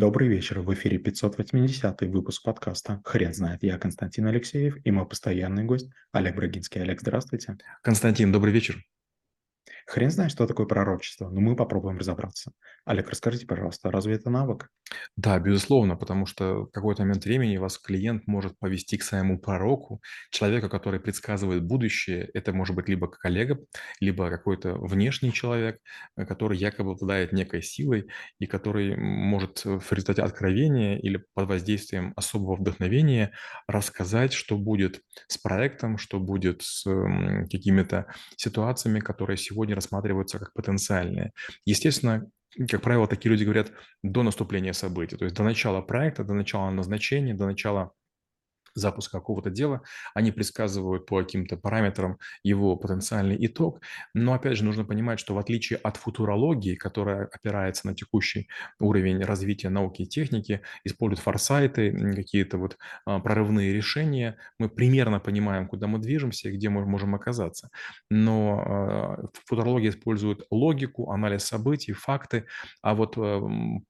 Добрый вечер. В эфире 580 выпуск подкаста «Хрен знает». Я Константин Алексеев и мой постоянный гость Олег Брагинский. Олег, здравствуйте. Константин, добрый вечер. Хрен знает, что такое пророчество, но мы попробуем разобраться. Олег, расскажите, пожалуйста, разве это навык? Да, безусловно, потому что в какой-то момент времени вас клиент может повести к своему пророку, человека, который предсказывает будущее. Это может быть либо коллега, либо какой-то внешний человек, э, который якобы обладает некой силой и который может в результате откровения или под воздействием особого вдохновения рассказать, что будет с проектом, что будет с какими-то ситуациями, которые сегодня рассматриваются как потенциальные. Естественно, как правило, такие люди говорят до наступления событий, то есть до начала проекта, до начала назначения, до начала запуска какого-то дела, они предсказывают по каким-то параметрам его потенциальный итог. Но опять же нужно понимать, что в отличие от футурологии, которая опирается на текущий уровень развития науки и техники, использует форсайты, какие-то вот а, прорывные решения, мы примерно понимаем, куда мы движемся и где мы можем оказаться. Но а, футурология использует логику, анализ событий, факты, а вот а,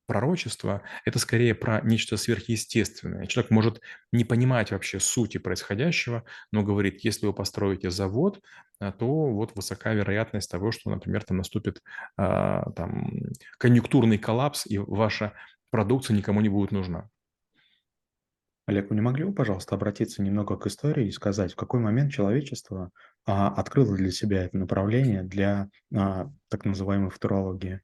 пророчество – это скорее про нечто сверхъестественное. Человек может не понимать понимать вообще сути происходящего, но говорит, если вы построите завод, а, то вот высока вероятность того, что, например, там наступит а, там, конъюнктурный коллапс, и ваша продукция никому не будет нужна. Олег, вы не могли бы, пожалуйста, обратиться немного к истории и сказать, в какой момент человечество а, открыло для себя это направление для а, так называемой футурологии?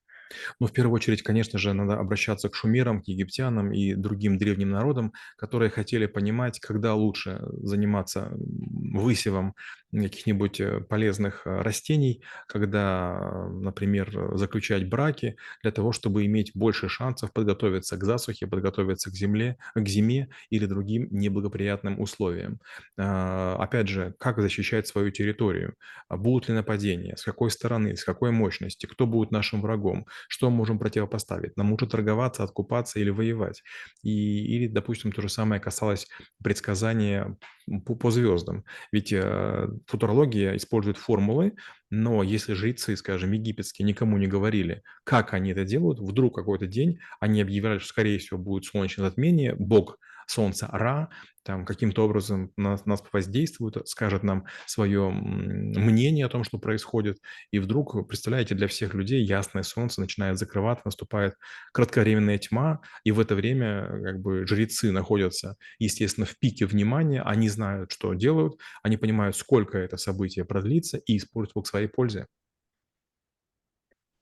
Ну, в первую очередь, конечно же, надо обращаться к шумерам, к египтянам и другим древним народам, которые хотели понимать, когда лучше заниматься высевом каких-нибудь э, полезных э, растений, когда, например, заключать браки для того, чтобы иметь больше шансов подготовиться к засухе, подготовиться к земле, к зиме или другим неблагоприятным условиям. А, опять же, как защищать свою территорию? Будут ли нападения? С какой стороны? С какой мощности? Кто будет нашим врагом? Что мы можем противопоставить? Нам лучше торговаться, откупаться или воевать? И, или, допустим, то же самое касалось предсказания по, по звездам. Ведь э, футурология использует формулы, но если жрецы, скажем, египетские никому не говорили, как они это делают, вдруг какой-то день они объявляли, что, скорее всего, будет солнечное затмение, Бог Солнца Ра там каким-то образом нас, нас воздействует, скажет нам свое мнение о том, что происходит, и вдруг, представляете, для всех людей ясное солнце начинает закрываться, наступает кратковременная тьма, и в это время как бы жрецы находятся, естественно, в пике внимания, они знают, что делают, они понимают, сколько это событие продлится, и используют его к своей пользе.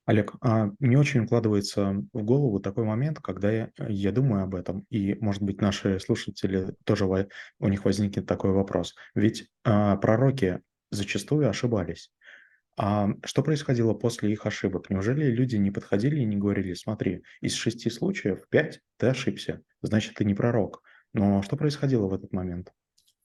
Олег, а мне очень укладывается в голову такой момент, когда я, я думаю об этом, и, может быть, наши слушатели тоже у них возникнет такой вопрос. Ведь а, пророки зачастую ошибались. А что происходило после их ошибок? Неужели люди не подходили и не говорили, смотри, из шести случаев пять ты ошибся, значит, ты не пророк. Но что происходило в этот момент?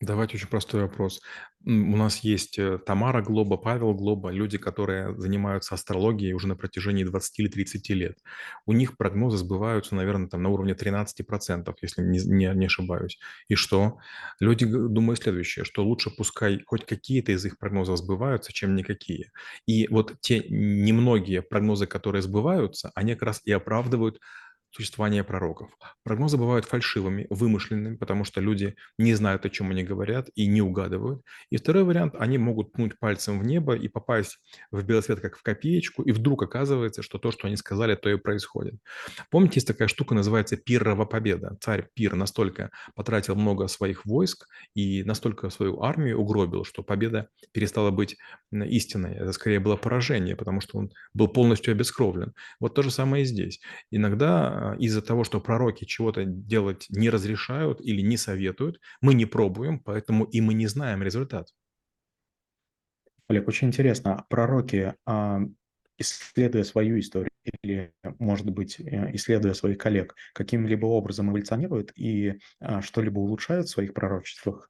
Давайте очень простой вопрос. У нас есть э, Тамара Глоба, Павел Глоба, люди, которые занимаются астрологией уже на протяжении 20 или 30 лет. У них прогнозы сбываются, наверное, там на уровне 13%, если не, не, не ошибаюсь. И что? Люди думают следующее, что лучше пускай хоть какие-то из их прогнозов сбываются, чем никакие. И вот те немногие прогнозы, которые сбываются, они как раз и оправдывают существования пророков. Прогнозы бывают фальшивыми, вымышленными, потому что люди не знают, о чем они говорят и не угадывают. И второй вариант, они могут пнуть пальцем в небо и попасть в белый свет, как в копеечку, и вдруг оказывается, что то, что они сказали, то и происходит. Помните, есть такая штука, называется Пиррова победа. Царь Пир настолько потратил много своих войск и настолько свою армию угробил, что победа перестала быть истинной. Это скорее было поражение, потому что он был полностью обескровлен. Вот то же самое и здесь. Иногда из-за того, что пророки чего-то делать не разрешают или не советуют, мы не пробуем, поэтому и мы не знаем результат. Олег, очень интересно, а пророки, а, исследуя свою историю или, может быть, э, исследуя своих коллег, каким-либо образом эволюционируют и что-либо улучшают в своих пророчествах?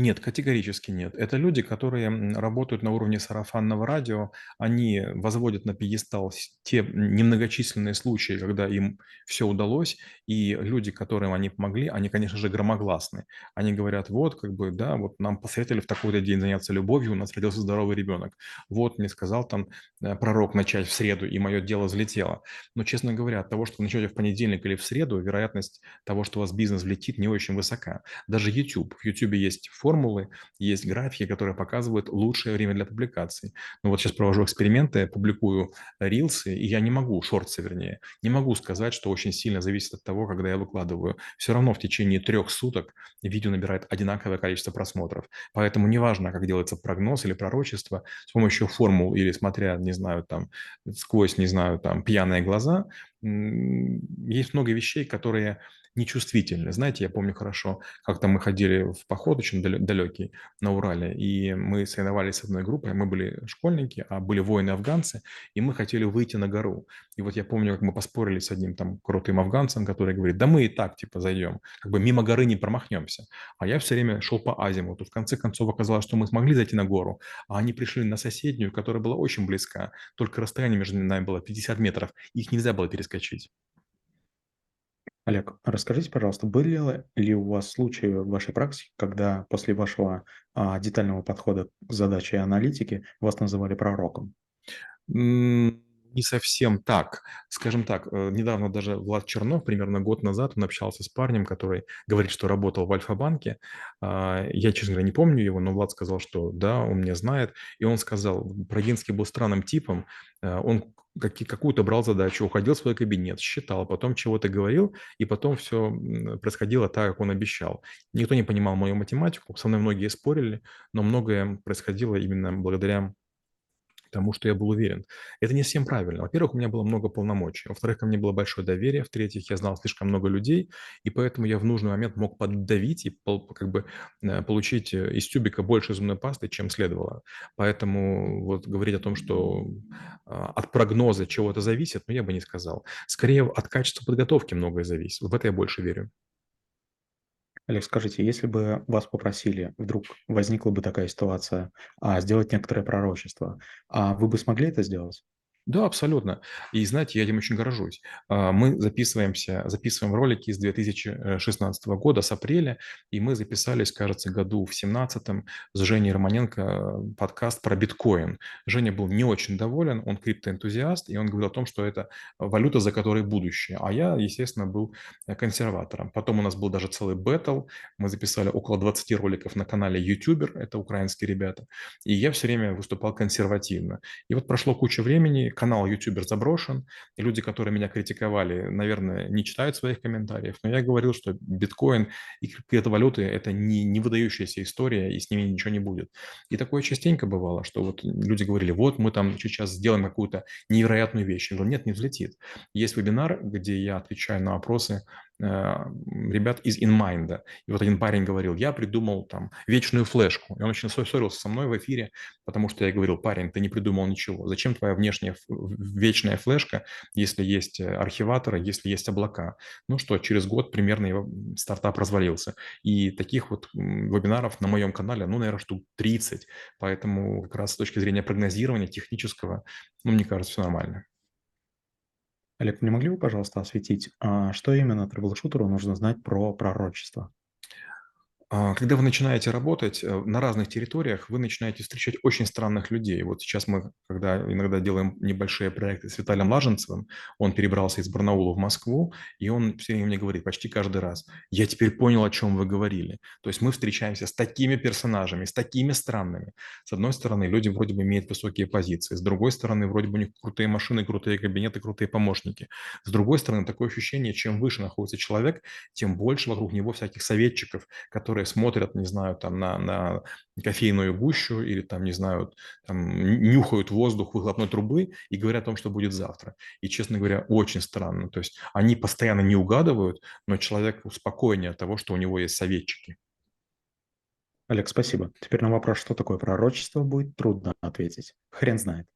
Нет, категорически нет. Это люди, которые работают на уровне сарафанного радио, они возводят на пьедестал те немногочисленные случаи, когда им все удалось, и люди, которым они помогли, они, конечно же, громогласны. Они говорят, вот, как бы, да, вот нам посоветовали в такой-то день заняться любовью, у нас родился здоровый ребенок. Вот, мне сказал там э, пророк начать в среду, и мое дело взлетело. Но, честно говоря, от того, что вы начнете в понедельник или в среду, вероятность того, что у вас бизнес влетит, не очень высока. Даже YouTube. В YouTube есть формулы, есть графики, которые показывают лучшее время для публикаций. Ну вот сейчас провожу эксперименты, публикую рилсы, и я не могу, шорты вернее, не могу сказать, что очень сильно зависит от того, когда я выкладываю. Все равно в течение трех суток видео набирает одинаковое количество просмотров. Поэтому неважно, как делается прогноз или пророчество, с помощью формул или смотря, не знаю, там, сквозь, не знаю, там, пьяные глаза, есть много вещей, которые нечувствительны. Знаете, я помню хорошо, как-то мы ходили в поход очень далекий на Урале, и мы соревновались с одной группой, мы были школьники, а были воины-афганцы, и мы хотели выйти на гору. И вот я помню, как мы поспорили с одним там крутым афганцем, который говорит, да мы и так типа зайдем, как бы мимо горы не промахнемся. А я все время шел по азимуту. В конце концов оказалось, что мы смогли зайти на гору, а они пришли на соседнюю, которая была очень близка, только расстояние между нами было 50 метров, их нельзя было перескочить. Олег, расскажите, пожалуйста, были ли у вас случаи в вашей практике, когда после вашего а, детального подхода к задаче аналитики вас называли пророком? Не совсем так. Скажем так, э, недавно даже Влад Чернов, примерно год назад, он общался с парнем, который говорит, что работал в Альфа-банке. А, я, честно говоря, не помню его, но Влад сказал, что да, он меня знает. И он сказал, Брагинский был странным типом, э, он какую-то брал задачу, уходил в свой кабинет, считал, потом чего-то говорил, и потом все происходило так, как он обещал. Никто не понимал мою математику, со мной многие спорили, но многое происходило именно благодаря тому, что я был уверен. Это не совсем правильно. Во-первых, у меня было много полномочий. Во-вторых, ко мне было большое доверие. В-третьих, я знал слишком много людей, и поэтому я в нужный момент мог поддавить и как бы э, получить э, из тюбика больше зубной пасты, чем следовало. Поэтому вот говорить о том, что а, от прогноза чего-то зависит, ну, я бы не сказал. Скорее, от качества подготовки многое зависит. В это я больше верю. Олег, скажите, если бы вас попросили, вдруг возникла бы такая ситуация, а, сделать некоторое пророчество, а вы бы смогли это сделать? Да, абсолютно. И знаете, я этим очень горжусь. А, мы записываемся, записываем ролики с 2016 года, с апреля, и мы записались, кажется, году в 17 с Женей Романенко э, подкаст про биткоин. Женя был не очень доволен, он криптоэнтузиаст, и он говорил о том, что это валюта, за которой будущее. А я, естественно, был консерватором. Потом у нас был даже целый бэтл, мы записали около 20 роликов на канале YouTuber, это украинские ребята, и я все время выступал консервативно. И вот прошло куча времени, канал ютубер заброшен, и люди, которые меня критиковали, наверное, не читают своих комментариев, но я говорил, что биткоин и криптовалюты – это не, не выдающаяся история, и с ними ничего не будет. И такое частенько бывало, что вот люди говорили, вот мы там сейчас сделаем какую-то невероятную вещь. Я говорю, нет, не взлетит. Есть вебинар, где я отвечаю на вопросы ребят из InMind. И вот один парень говорил, я придумал там вечную флешку. И он очень ссорился со мной в эфире, потому что я говорил, парень, ты не придумал ничего. Зачем твоя внешняя вечная флешка, если есть э, архиваторы, если есть облака? Ну что, через год примерно его стартап развалился. И таких вот вебинаров на моем канале, ну, наверное, штук 30. Поэтому как раз с точки зрения прогнозирования технического, ну, мне кажется, все нормально. Олег, не могли бы, пожалуйста, осветить, а, что именно трэблшутеру нужно знать про пророчество? А, когда вы начинаете работать э, на разных территориях, вы начинаете встречать очень странных людей. Вот сейчас мы, когда иногда делаем небольшие проекты с Виталием Лаженцевым, он перебрался из Барнаула в Москву, и он все время мне говорит почти каждый раз, я теперь понял, о чем вы говорили. То есть мы встречаемся с такими персонажами, с такими странными. С одной стороны, люди вроде бы имеют высокие позиции, с другой стороны, вроде бы у них крутые машины, крутые кабинеты, крутые помощники. С другой стороны, такое ощущение, чем выше находится человек, тем больше вокруг него всяких советчиков, которые которые смотрят, не знаю, там на, на кофейную гущу или там, не знаю, там, нюхают воздух выхлопной трубы и говорят о том, что будет завтра. И, честно говоря, очень странно. То есть они постоянно не угадывают, но человек спокойнее от того, что у него есть советчики. Олег, спасибо. Теперь на вопрос, что такое пророчество, будет трудно ответить. Хрен знает.